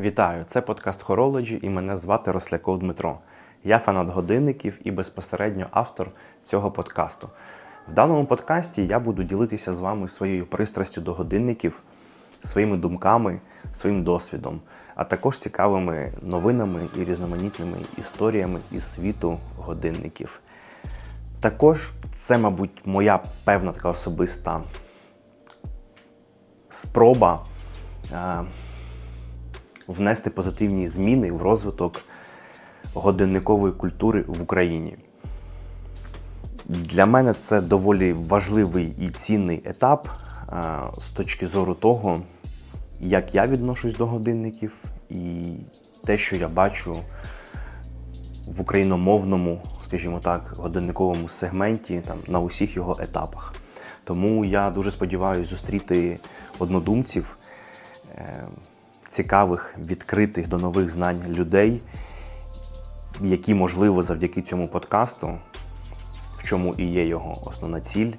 Вітаю! Це подкаст Horology і мене звати Росляков Дмитро. Я фанат годинників і безпосередньо автор цього подкасту. В даному подкасті я буду ділитися з вами своєю пристрастю до годинників, своїми думками, своїм досвідом, а також цікавими новинами і різноманітними історіями із світу годинників. Також це, мабуть, моя певна така особиста спроба внести позитивні зміни в розвиток годинникової культури в Україні. Для мене це доволі важливий і цінний етап з точки зору того, як я відношусь до годинників, і те, що я бачу в україномовному, скажімо так, годинниковому сегменті там, на усіх його етапах. Тому я дуже сподіваюся зустріти однодумців, е, цікавих, відкритих до нових знань людей, які, можливо, завдяки цьому подкасту, в чому і є його основна ціль,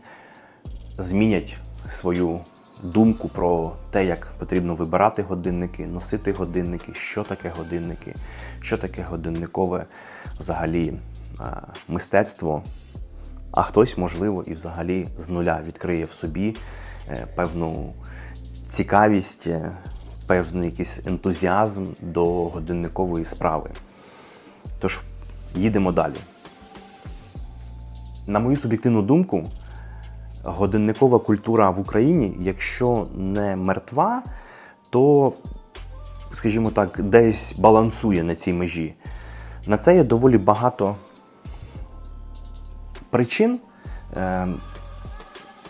змінять свою думку про те, як потрібно вибирати годинники, носити годинники, що таке годинники, що таке годинникове взагалі мистецтво. А хтось, можливо, і взагалі з нуля відкриє в собі е, певну цікавість, е, певний якийсь ентузіазм до годинникової справи. Тож, їдемо далі. На мою суб'єктивну думку, годинникова культура в Україні, якщо не мертва, то, скажімо так, десь балансує на цій межі. На це є доволі багато причин.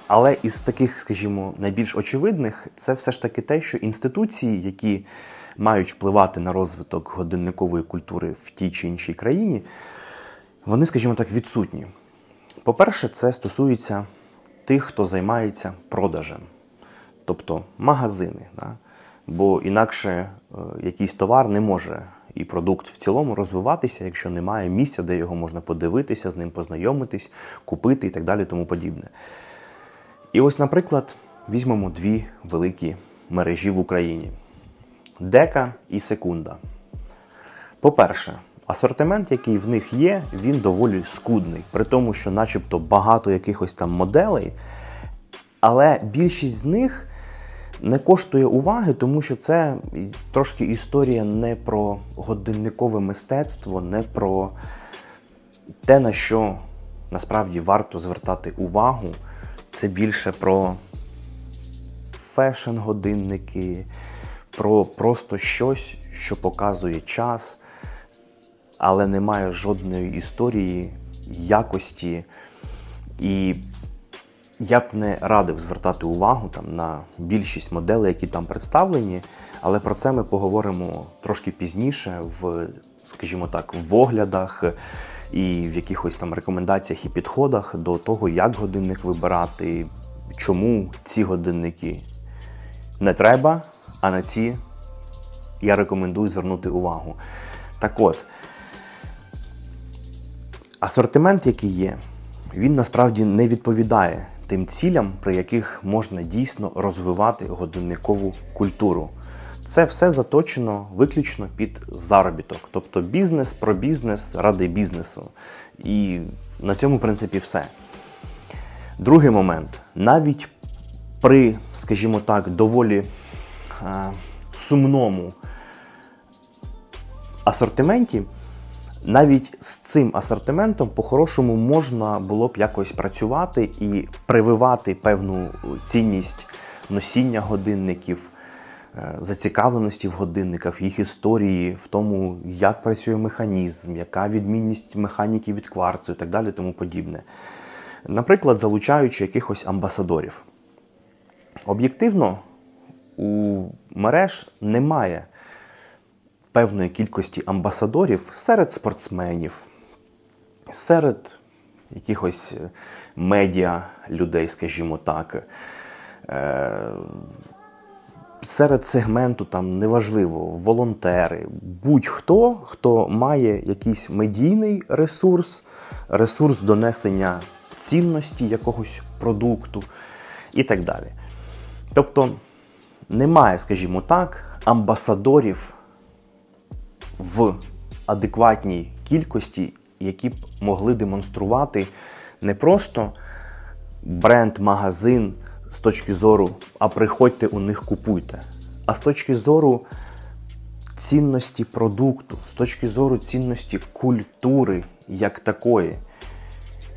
Але із таких, скажімо, найбільш очевидних, це все ж таки те, що інституції, які мають впливати на розвиток годинникової культури в тій чи іншій країні, вони, скажімо так, відсутні. По-перше, це стосується тих, хто займається продажем, тобто магазини. Да? Бо інакше е, якийсь товар не може і продукт в цілому розвиватися, якщо немає місця, де його можна подивитися, з ним познайомитись, купити і так далі, тому подібне. І ось, наприклад, візьмемо дві великі мережі в Україні: Дека і Секунда. По-перше, асортимент, який в них є, він доволі скудний, при тому, що, начебто, багато якихось там моделей, але більшість з них не коштує уваги, тому що це трошки історія не про годинникове мистецтво, не про те, на що насправді варто звертати увагу. Це більше про фешн-годинники, про просто щось, що показує час, але не має жодної історії, якості. І я б не радив звертати увагу там на більшість моделей, які там представлені, але про це ми поговоримо трошки пізніше, в, скажімо так, в оглядах і в якихось там рекомендаціях і підходах до того, як годинник вибирати, чому ці годинники не треба, а на ці я рекомендую звернути увагу. Так от, асортимент, який є, він насправді не відповідає тим цілям, при яких можна дійсно розвивати годинникову культуру. Це все заточено виключно під заробіток, тобто бізнес про бізнес ради бізнесу. І на цьому, в принципі, все. Другий момент. Навіть при, скажімо так, доволі а, сумному асортименті навіть з цим асортиментом по-хорошому можна було б якось працювати і прививати певну цінність носіння годинників, е, зацікавленості в годинниках, їх історії, в тому, як працює механізм, яка відмінність механіки від кварцу і так далі, тому подібне. Наприклад, залучаючи якихось амбасадорів. Об'єктивно, у мереж немає певної кількості амбасадорів серед спортсменів, серед якихось е, медіа людей, скажімо так. Серед сегменту там неважливо, волонтери, будь-хто, хто має якийсь медійний ресурс, ресурс донесення цінності якогось продукту і так далі. Тобто немає, скажімо так, амбасадорів в адекватній кількості, які б могли демонструвати не просто бренд-магазин з точки зору, а приходьте у них купуйте, а з точки зору цінності продукту, з точки зору цінності культури як такої.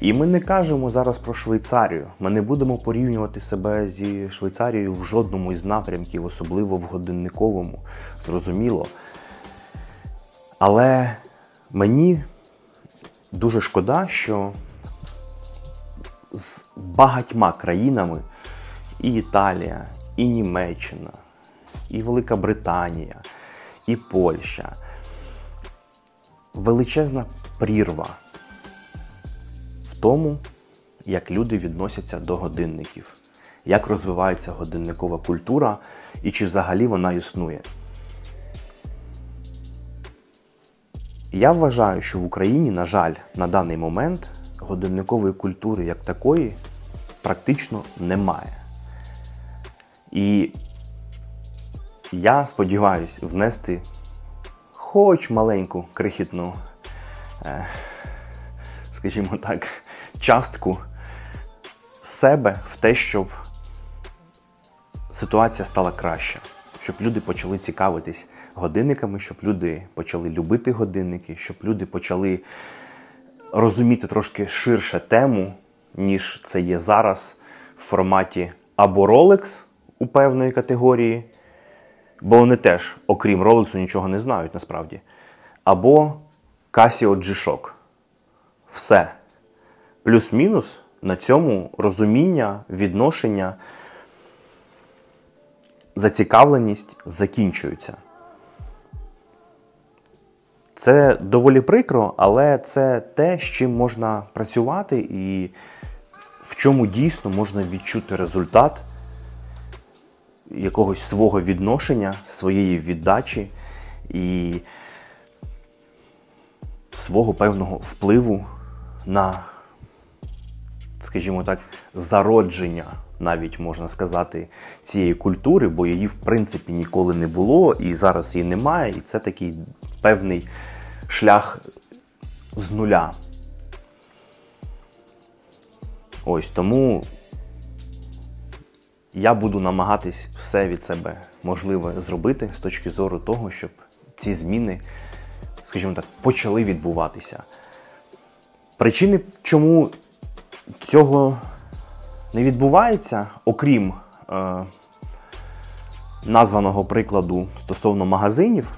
І ми не кажемо зараз про Швейцарію. Ми не будемо порівнювати себе зі Швейцарією в жодному із напрямків, особливо в годинниковому, зрозуміло. Але мені дуже шкода, що з багатьма країнами і Італія, і Німеччина, і Велика Британія, і Польща величезна прірва в тому, як люди відносяться до годинників, як розвивається годинникова культура і чи взагалі вона існує. Я вважаю, що в Україні, на жаль, на даний момент годинникової культури як такої практично немає. І я сподіваюся внести хоч маленьку крихітну, е, скажімо так, частку себе в те, щоб ситуація стала краща, щоб люди почали цікавитись годинниками, щоб люди почали любити годинники, щоб люди почали розуміти трошки ширше тему, ніж це є зараз в форматі або Rolex у певної категорії, бо вони теж, окрім Rolex, нічого не знають насправді. Або Casio G-Shock. Все. Плюс-мінус на цьому розуміння, відношення, зацікавленість закінчуються. Це доволі прикро, але це те, з чим можна працювати і в чому дійсно можна відчути результат якогось свого відношення, своєї віддачі і свого певного впливу на, скажімо так, зародження, навіть можна сказати, цієї культури, бо її, в принципі, ніколи не було, і зараз її немає. І це такий певний шлях з нуля. Ось тому я буду намагатись все від себе можливе зробити з точки зору того, щоб ці зміни, скажімо так, почали відбуватися. Причини, чому цього не відбувається, окрім е, названого прикладу стосовно магазинів,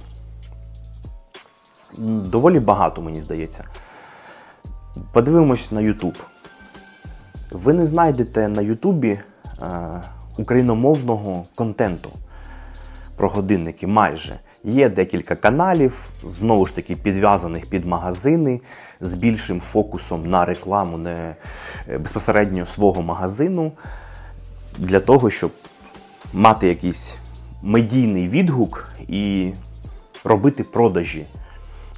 доволі багато, мені здається. Подивимось на YouTube. Ви не знайдете на Ютубі україномовного контенту про годинники майже. Є декілька каналів, знову ж таки, підв'язаних під магазини з більшим фокусом на рекламу не е, безпосередньо свого магазину, для того, щоб мати якийсь медійний відгук і робити продажі.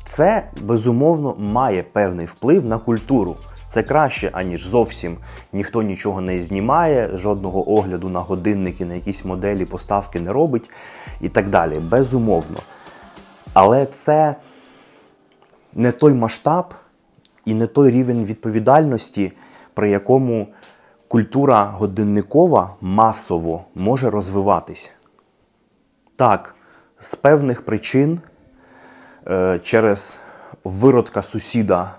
Це безумовно має певний вплив на культуру. Це краще, аніж зовсім ніхто нічого не знімає, жодного огляду на годинники, на якісь моделі поставки не робить і так далі. Безумовно. Але це не той масштаб і не той рівень відповідальності, при якому культура годинникова масово може розвиватись. Так, з певних причин е, через виродка сусіда.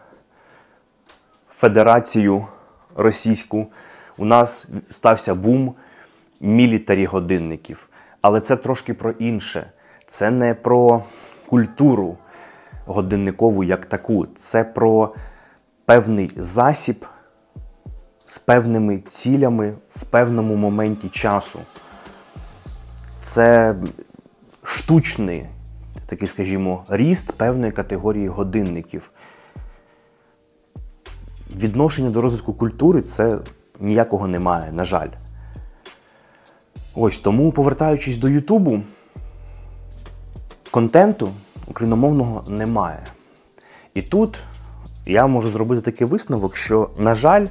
Федерацію Російську, у нас стався бум мілітарі годинників. Але це трошки про інше. Це не про культуру годинникову як таку, це про певний засіб з певними цілями в певному моменті часу. Це штучний, такий, скажімо, ріст певної категорії годинників відношення до розвитку культури це ніякого немає, на жаль. Ось тому, повертаючись до Ютубу, контенту україномовного немає. І тут я можу зробити такий висновок, що, на жаль,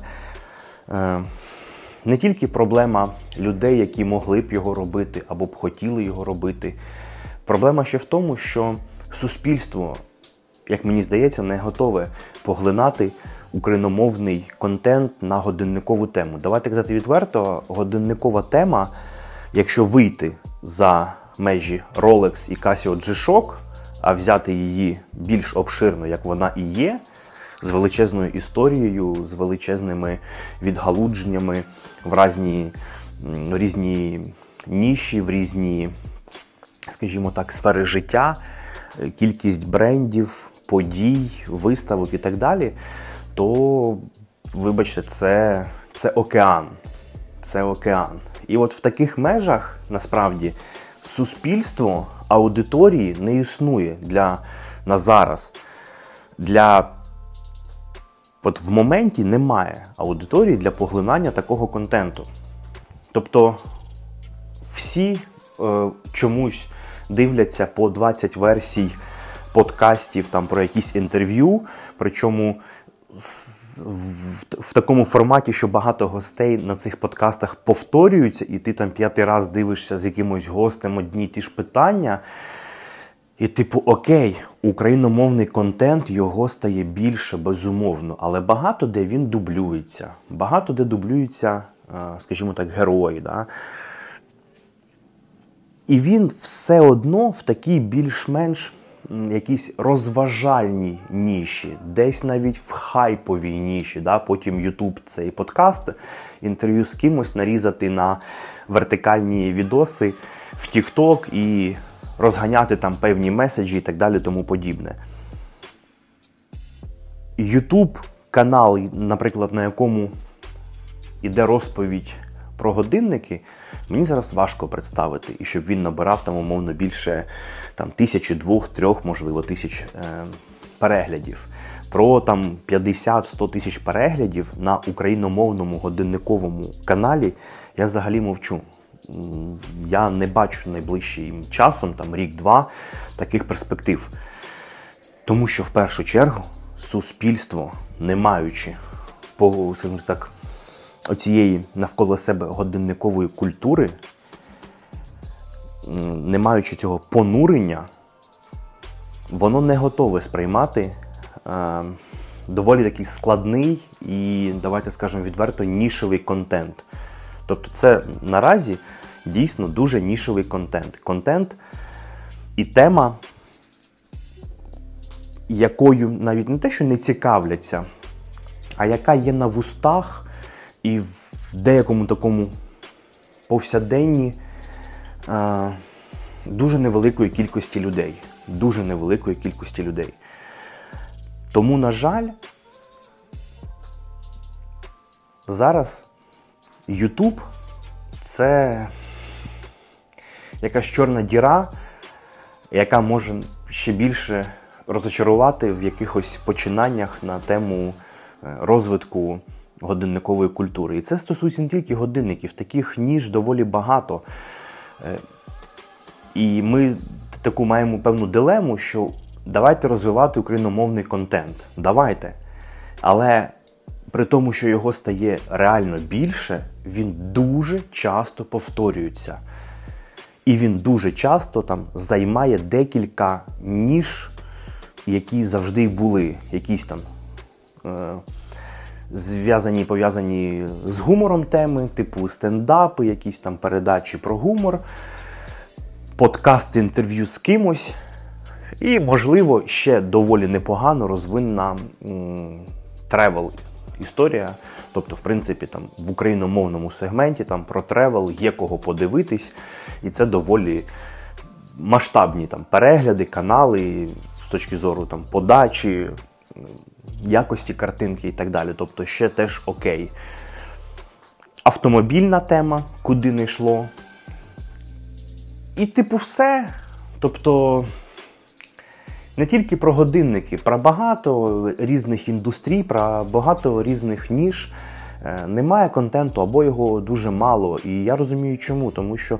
е, не тільки проблема людей, які могли б його робити або б хотіли його робити. Проблема ще в тому, що суспільство, як мені здається, не готове поглинати україномовний контент на годинникову тему. Давайте казати відверто, годинникова тема, якщо вийти за межі Rolex і Casio G-Shock, а взяти її більш обширно, як вона і є, з величезною історією, з величезними відгалудженнями в різні, різні ніші, в різні, скажімо так, сфери життя, кількість брендів, подій, виставок і так далі, то, вибачте, це, це океан. Це океан. І от в таких межах насправді суспільство аудиторії не існує для на зараз. Для От в моменті немає аудиторії для поглинання такого контенту. Тобто всі е, чомусь дивляться по 20 версій подкастів там про якісь інтерв'ю, причому в, такому форматі, що багато гостей на цих подкастах повторюються, і ти там п'ятий раз дивишся з якимось гостем одні ті ж питання. І, типу, окей, україномовний контент його стає більше, безумовно, але багато де він дублюється. Багато де дублюються, скажімо так, герої. Да? І він все одно в такій більш-менш якісь розважальній ніші, десь навіть в хайповій ніші. Да? Потім Ютуб цей подкаст, інтерв'ю з кимось нарізати на вертикальні відоси в TikTok і розганяти там певні меседжі і так далі, тому подібне. Ютуб канал, наприклад, на якому йде розповідь про годинники, мені зараз важко представити, і щоб він набирав там, умовно, більше там, тисячі, двох, трьох, можливо, тисяч е, переглядів. Про там 50-100 тисяч переглядів на україномовному годинниковому каналі я взагалі мовчу. Я не бачу найближчим часом, там рік-два, таких перспектив. Тому що в першу чергу суспільство, не маючи по так, оцієї навколо себе годинникової культури, не маючи цього понурення, воно не готове сприймати е, доволі такий складний і, давайте скажемо відверто, нішевий контент. Тобто, це наразі дійсно дуже нішевий контент. Контент і тема, якою навіть не те, що не цікавляться, а яка є на вустах і в деякому такому повсяденні а, дуже невеликої кількості людей. Дуже невеликої кількості людей. Тому, на жаль, зараз YouTube це якась чорна діра, яка може ще більше розочарувати в якихось починаннях на тему е, розвитку годинникової культури. І це стосується не тільки годинників, таких ніж доволі багато. Е, і ми таку маємо певну дилему, що давайте розвивати україномовний контент. Давайте. Але при тому, що його стає реально більше, він дуже часто повторюється. І він дуже часто там займає декілька ніж, які завжди були. Якісь там е, зв'язані пов'язані з гумором теми, типу стендапи, якісь там передачі про гумор, подкаст інтерв'ю з кимось. І, можливо, ще доволі непогано розвинена тревел історія. Тобто, в принципі, там в україномовному сегменті там про тревел є кого подивитись, і це доволі масштабні там перегляди, канали з точки зору там подачі, якості картинки і так далі. Тобто, ще теж окей. Автомобільна тема, куди не йшло. І, типу, все. Тобто не тільки про годинники, про багато різних індустрій, про багато різних ніж. Е, немає контенту або його дуже мало. І я розумію, чому. Тому що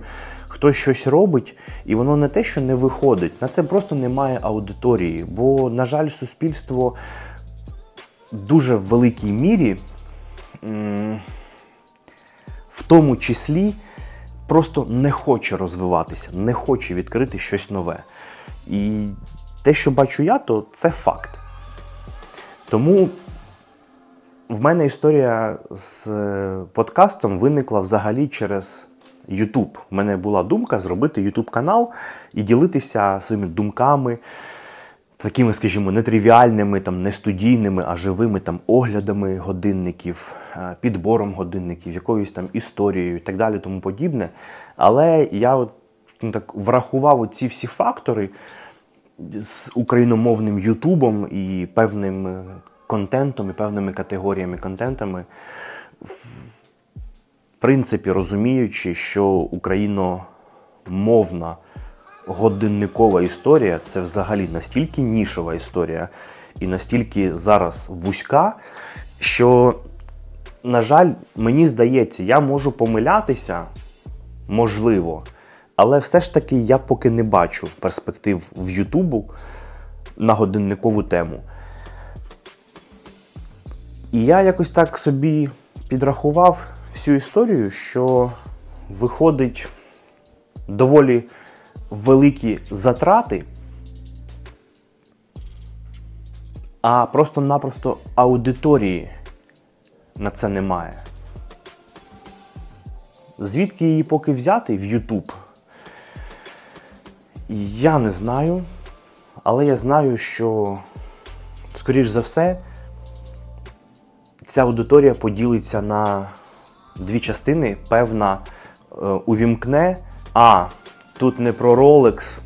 хтось щось робить, і воно не те, що не виходить. На це просто немає аудиторії. Бо, на жаль, суспільство дуже великій мірі, в тому числі, просто не хоче розвиватися, не хоче відкрити щось нове. І те, що бачу я, то це факт. Тому в мене історія з е, подкастом виникла взагалі через YouTube. У мене була думка зробити YouTube канал і ділитися своїми думками, такими, скажімо, нетривіальними, там, не студійними, а живими там, оглядами годинників, е, підбором годинників, якоюсь там історією і так далі, тому подібне. Але я от, ну, так врахував ці всі фактори з україномовним Ютубом і певним е, контентом, і певними категоріями контентами. В принципі, розуміючи, що україномовна годинникова історія це взагалі настільки нішова історія і настільки зараз вузька, що, на жаль, мені здається, я можу помилятися, можливо, але все ж таки я поки не бачу перспектив в Ютубу на годинникову тему. І я якось так собі підрахував всю історію, що виходить доволі великі затрати, а просто-напросто аудиторії на це немає. Звідки її поки взяти в YouTube? Я не знаю, але я знаю, що, скоріш за все, ця аудиторія поділиться на дві частини. Певна е, увімкне, а тут не про Rolex,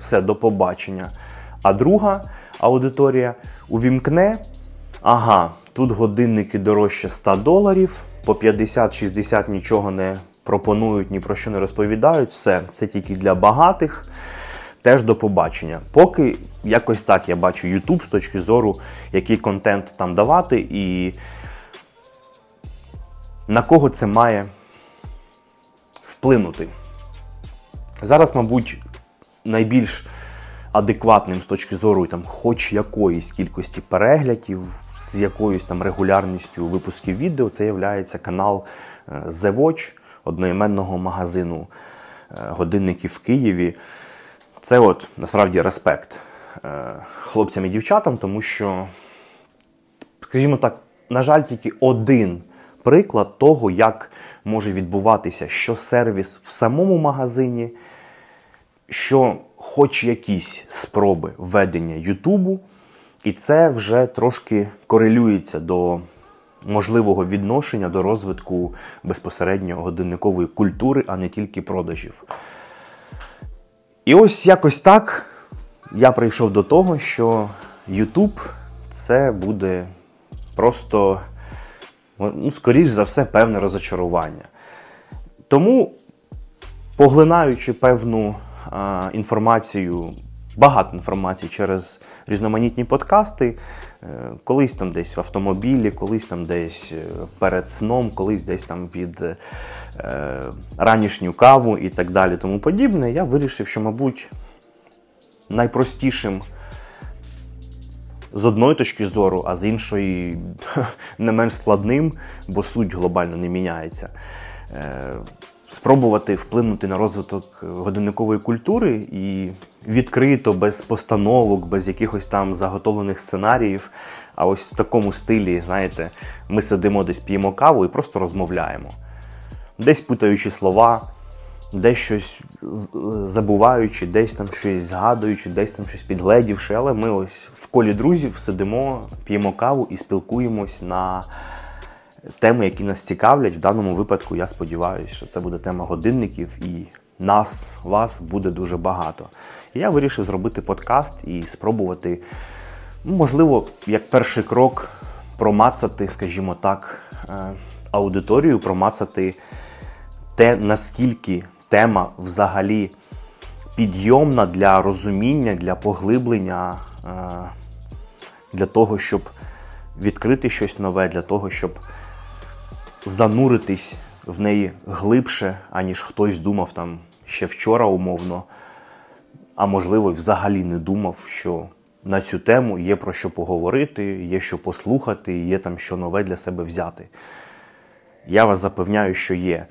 все до побачення. А друга аудиторія увімкне, ага, тут годинники дорожче 100 доларів, по 50-60 нічого не пропонують, ні про що не розповідають. Все, це тільки для багатих. Теж до побачення. Поки якось так я бачу YouTube з точки зору, який контент там давати, і на кого це має вплинути. Зараз, мабуть, найбільш адекватним з точки зору там, хоч якоїсь кількості переглядів, з якоюсь там регулярністю випусків відео, це є канал е, The Watch, одноіменного магазину е, годинників в Києві. Це от насправді респект е, хлопцям і дівчатам, тому що, скажімо так, на жаль, тільки один приклад того, як може відбуватися що сервіс в самому магазині, що хоч якісь спроби ведення Ютубу, і це вже трошки корелюється до можливого відношення до розвитку безпосередньо годинникової культури, а не тільки продажів. І ось якось так я прийшов до того, що YouTube це буде просто, ну, скоріш за все, певне розочарування. Тому, поглинаючи певну інформацію, багато інформації через різноманітні подкасти, е, колись там десь в автомобілі, колись там десь е, перед сном, колись десь там під е, ранішню каву і так далі, тому подібне, я вирішив, що, мабуть, найпростішим. З одної точки зору, а з іншої не менш складним, бо суть глобально не міняється. Спробувати вплинути на розвиток годинникової культури і відкрито, без постановок, без якихось там заготовлених сценаріїв. А ось в такому стилі, знаєте, ми сидимо десь п'ємо каву і просто розмовляємо. Десь путаючи слова, десь щось забуваючи, десь там щось згадуючи, десь там щось підгледівши. Але ми ось в колі друзів сидимо, п'ємо каву і спілкуємось на теми, які нас цікавлять. В даному випадку я сподіваюся, що це буде тема годинників і нас, вас буде дуже багато. І я вирішив зробити подкаст і спробувати, можливо, як перший крок промацати, скажімо так, е, аудиторію, промацати те, наскільки тема взагалі підйомна для розуміння, для поглиблення, е, для того, щоб відкрити щось нове, для того, щоб зануритись в неї глибше, аніж хтось думав там ще вчора умовно, а можливо, взагалі не думав, що на цю тему є про що поговорити, є що послухати, є там що нове для себе взяти. Я вас запевняю, що є.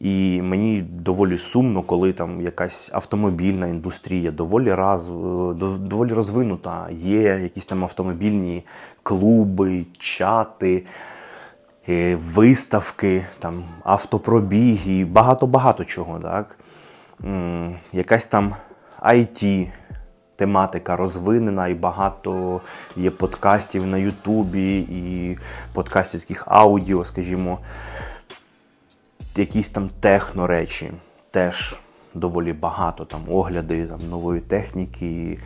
І мені доволі сумно, коли там якась автомобільна індустрія доволі раз, доволі розвинута. Є якісь там автомобільні клуби, чати, е, виставки, там, автопробіги, багато-багато чого. так? Якась там IT тематика розвинена, і багато є подкастів на Ютубі, і подкастів таких аудіо, скажімо якісь там техноречі теж доволі багато. Там огляди там, нової техніки,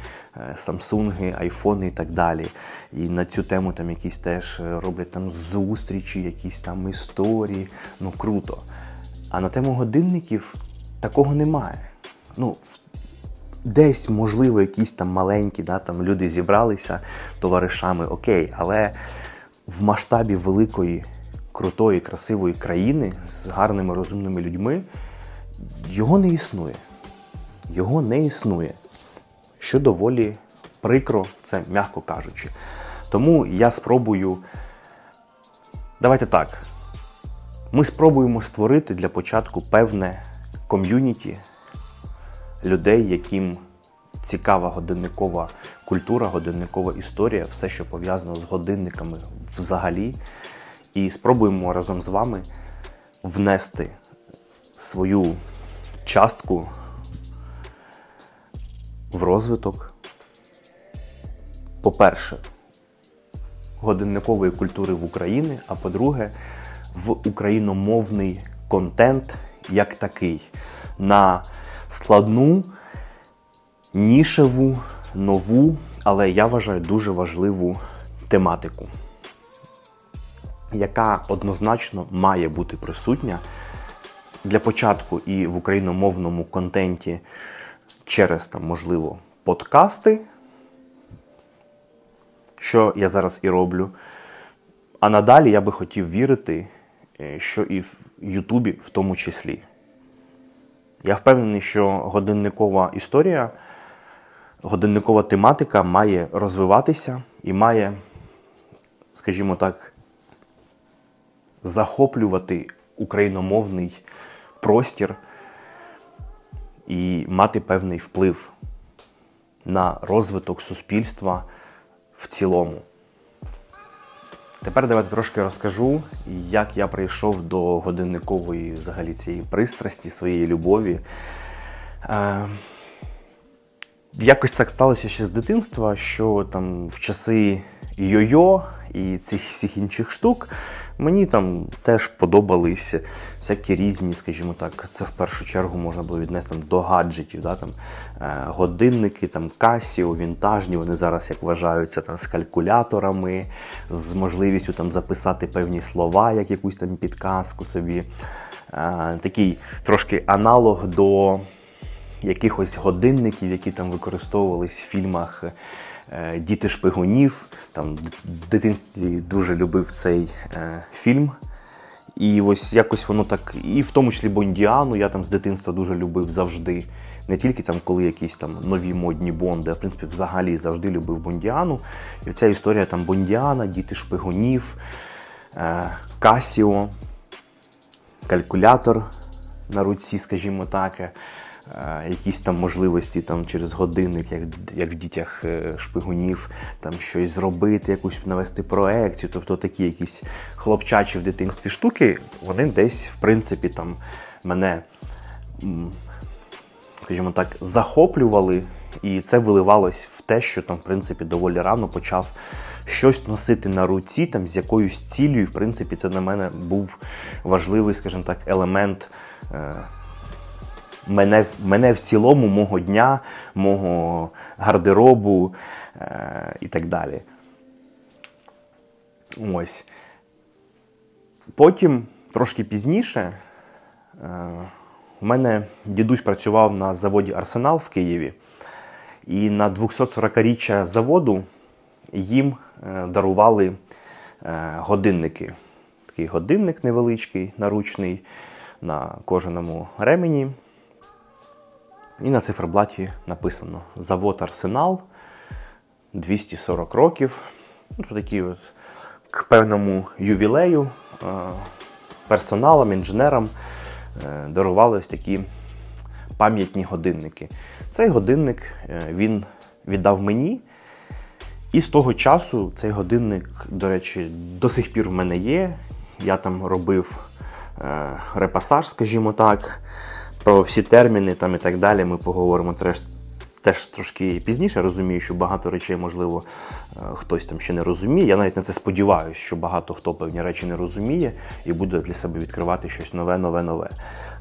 самсунги, айфони і так далі. І на цю тему там якісь теж е, роблять там зустрічі, якісь там історії. Ну круто. А на тему годинників такого немає. Ну, Десь, можливо, якісь там маленькі, да, там люди зібралися товаришами, окей, але в масштабі великої крутої, красивої країни з гарними розумними людьми, його не існує. Його не існує. Що доволі прикро, це м'яко кажучи. Тому я спробую. Давайте так. Ми спробуємо створити для початку певне ком'юніті людей, яким цікава годинникова культура, годинникова історія, все, що пов'язано з годинниками взагалі і спробуємо разом з вами внести свою частку в розвиток, по-перше, годинникової культури в Україні, а по-друге, в україномовний контент як такий. На складну, нішеву, нову, але я вважаю дуже важливу тематику яка однозначно має бути присутня для початку і в україномовному контенті через там, можливо, подкасти, що я зараз і роблю. А надалі я би хотів вірити, е, що і в Ютубі в тому числі. Я впевнений, що годинникова історія, годинникова тематика має розвиватися і має, скажімо так, захоплювати україномовний простір і мати певний вплив на розвиток суспільства в цілому. Тепер давайте трошки розкажу, як я прийшов до годинникової взагалі цієї пристрасті, своєї любові. Е, Якось так сталося ще з дитинства, що там в часи йо-йо і цих всіх інших штук Мені там теж подобалися всякі різні, скажімо так, це в першу чергу можна було віднести там, до гаджетів. Да, там, е, Годинники, там, Casio, вінтажні, вони зараз як вважаються там, з калькуляторами, з можливістю там, записати певні слова, як якусь там підказку собі. Е, такий трошки аналог до якихось годинників, які там використовувались в фільмах. Е, Діти шпигунів. Там В дитинстві дуже любив цей е, фільм. І ось якось воно так, і в тому числі Бондіану, я там з дитинства дуже любив завжди. Не тільки там, коли якісь там нові модні бонди, а в принципі взагалі завжди любив Бондіану. І ця історія там Бондіана, діти шпигунів, е, Касіо, калькулятор на руці, скажімо так. Якісь там можливості там через годинник, як як в дітях е, шпигунів, там щось зробити, якусь навести проекцію. Тобто такі якісь хлопчачі в дитинстві штуки, вони десь, в принципі, там мене, скажімо так, захоплювали, і це виливалось в те, що там, в принципі, доволі рано почав. Щось носити на руці там з якоюсь цілею, в принципі, це для мене був важливий, скажімо так, елемент е, мене мене в цілому, мого дня, мого гардеробу е, і так далі. Ось. Потім, трошки пізніше, е, у мене дідусь працював на заводі Арсенал в Києві. І на 240-річчя заводу їм е, дарували е, годинники. Такий годинник невеличкий, наручний на кожаному ремені. І на циферблаті написано Завод Арсенал 240 років. Ну, Такі от к певному ювілею, персоналам, інженерам е, дарували ось такі пам'ятні годинники. Цей годинник е, він віддав мені. І з того часу цей годинник, до речі, до сих пір в мене є. Я там робив е, репасаж, скажімо так, про всі терміни там і так далі. Ми поговоримо теж, теж трошки пізніше. Розумію, що багато речей, можливо, е, хтось там ще не розуміє. Я навіть на це сподіваюся, що багато хто певні речі не розуміє і буде для себе відкривати щось нове, нове, нове.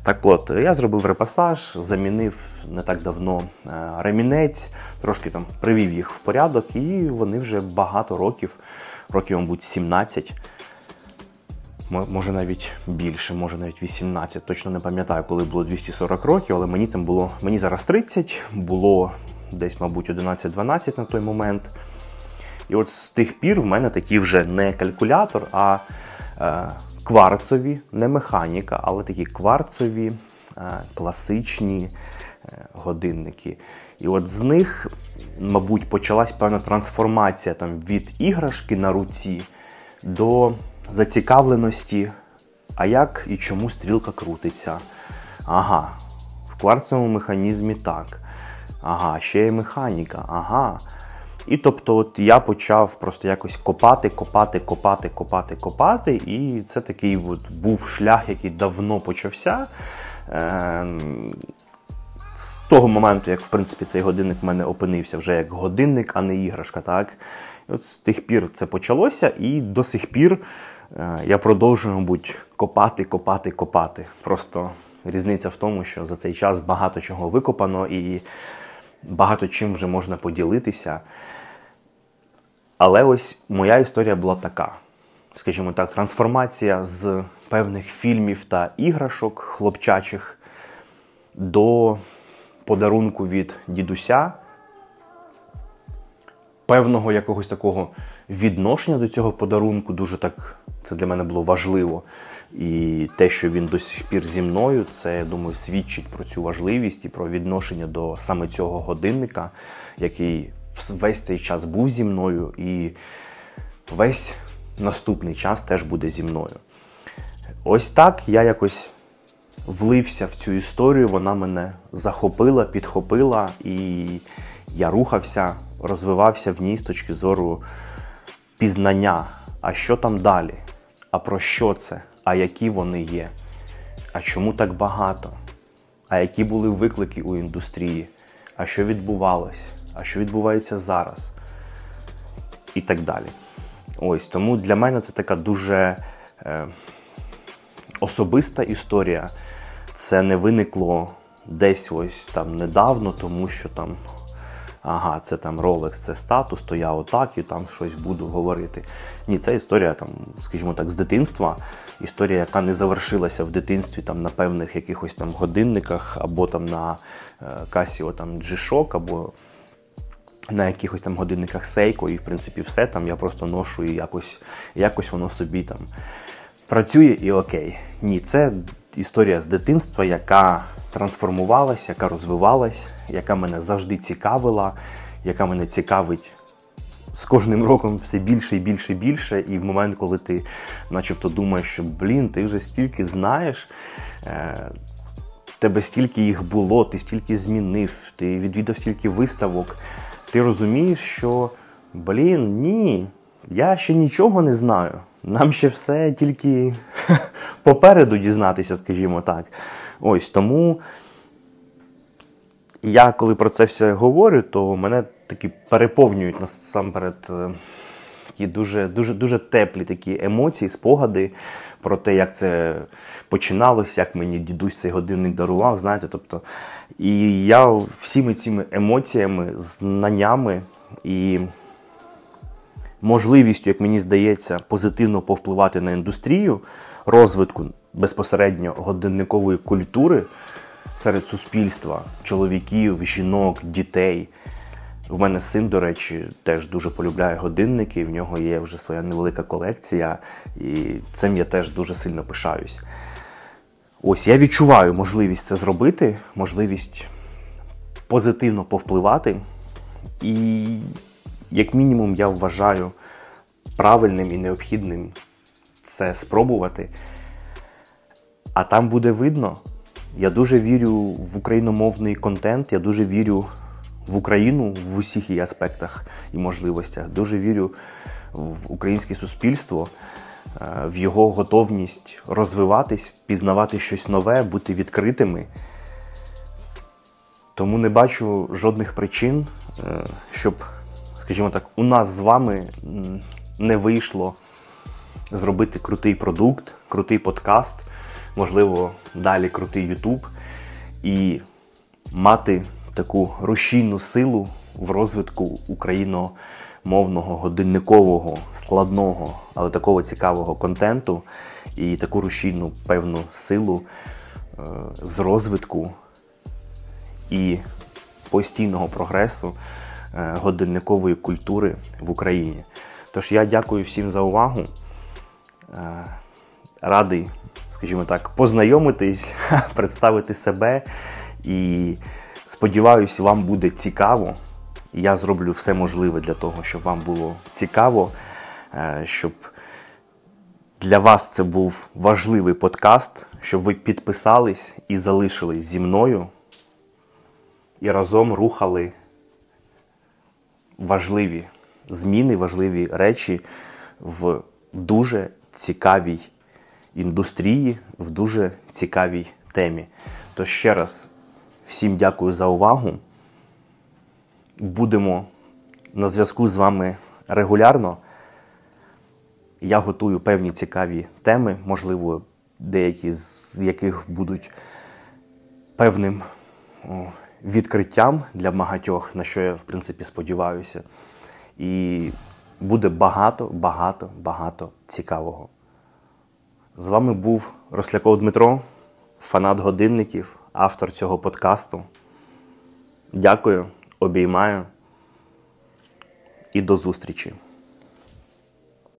Так от, я зробив репасаж, замінив не так давно е, ремінець, трошки там привів їх в порядок, і вони вже багато років, років, мабуть, 17. Може навіть більше, може навіть 18. Точно не пам'ятаю, коли було 240 років, але мені там було. Мені зараз 30, було десь, мабуть, 11-12 на той момент. І от з тих пір в мене такий вже не калькулятор, а е, кварцові, не механіка, але такі кварцові, е, класичні е, годинники. І от з них, мабуть, почалась певна трансформація там, від іграшки на руці до зацікавленості, а як і чому стрілка крутиться. Ага, в кварцовому механізмі так. Ага, ще є механіка, ага. І тобто, от я почав просто якось копати, копати, копати, копати, копати. І це такий от був шлях, який давно почався. Ем, з того моменту, як в принципі цей годинник в мене опинився вже як годинник, а не іграшка. так. І от З тих пір це почалося, і до сих пір е, я продовжую, мабуть, копати, копати, копати. Просто різниця в тому, що за цей час багато чого викопано і багато чим вже можна поділитися. Але ось моя історія була така. Скажімо так, трансформація з певних фільмів та іграшок хлопчачих до подарунку від дідуся, певного якогось такого відношення до цього подарунку, дуже так це для мене було важливо. І те, що він до сих пір зі мною, це, я думаю, свідчить про цю важливість і про відношення до саме цього годинника, який весь цей час був зі мною, і весь наступний час теж буде зі мною. Ось так я якось влився в цю історію, вона мене захопила, підхопила, і я рухався, розвивався в ній з точки зору пізнання. А що там далі? А про що це? А які вони є? А чому так багато? А які були виклики у індустрії? А що відбувалось? А що відбувається зараз? І так далі. Ось тому для мене це така дуже е, особиста історія. Це не виникло десь ось там недавно, тому що там. Ага, це там Rolex, це статус, то я отак і там щось буду говорити. Ні, це історія, там, скажімо так, з дитинства. Історія, яка не завершилася в дитинстві там на певних якихось там годинниках, або там на е, Casio там G-Shock, або на якихось там годинниках Seiko, і в принципі все там я просто ношу і якось, якось воно собі там працює і окей. Ні, це історія з дитинства, яка трансформувалася, яка розвивалась, яка мене завжди цікавила, яка мене цікавить. З кожним роком все більше і більше і більше, і в момент, коли ти начебто думаєш, що блін, ти вже стільки знаєш, е, тебе стільки їх було, ти стільки змінив, ти відвідав стільки виставок, ти розумієш, що блін, ні, я ще нічого не знаю. Нам ще все тільки попереду дізнатися, скажімо так. Ось тому я, коли про це все говорю, то мене такі переповнюють насамперед е, такі дуже дуже, дуже теплі такі емоції, спогади про те, як це починалося, як мені дідусь цей годинник дарував. знаєте, тобто, І я всіми цими емоціями, знаннями і можливістю, як мені здається, позитивно повпливати на індустрію розвитку безпосередньо годинникової культури серед суспільства, чоловіків, жінок, дітей. У мене син, до речі, теж дуже полюбляє годинники, в нього є вже своя невелика колекція, і цим я теж дуже сильно пишаюсь. Ось я відчуваю можливість це зробити, можливість позитивно повпливати. І, як мінімум, я вважаю правильним і необхідним це спробувати. А там буде видно, Я дуже вірю в україномовний контент, я дуже вірю в Україну в усіх її аспектах і можливостях. Дуже вірю в українське суспільство, е, в його готовність розвиватись, пізнавати щось нове, бути відкритими. Тому не бачу жодних причин, е, щоб, скажімо так, у нас з вами не вийшло зробити крутий продукт, крутий подкаст, можливо, далі крутий Ютуб і мати таку рушійну силу в розвитку україномовного, годинникового, складного, але такого цікавого контенту і таку рушійну певну силу е, з розвитку і постійного прогресу е, годинникової культури в Україні. Тож я дякую всім за увагу. Е, радий, скажімо так, познайомитись, представити себе і сподіваюся, вам буде цікаво. Я зроблю все можливе для того, щоб вам було цікаво, е, щоб для вас це був важливий подкаст, щоб ви підписались і залишились зі мною і разом рухали важливі зміни, важливі речі в дуже цікавій індустрії, в дуже цікавій темі. То ще раз всім дякую за увагу. Будемо на зв'язку з вами регулярно. Я готую певні цікаві теми, можливо, деякі з яких будуть певним відкриттям для багатьох, на що я, в принципі, сподіваюся. І буде багато, багато, багато цікавого. З вами був Росляков Дмитро, фанат годинників, автор цього подкасту. Дякую, обіймаю і до зустрічі!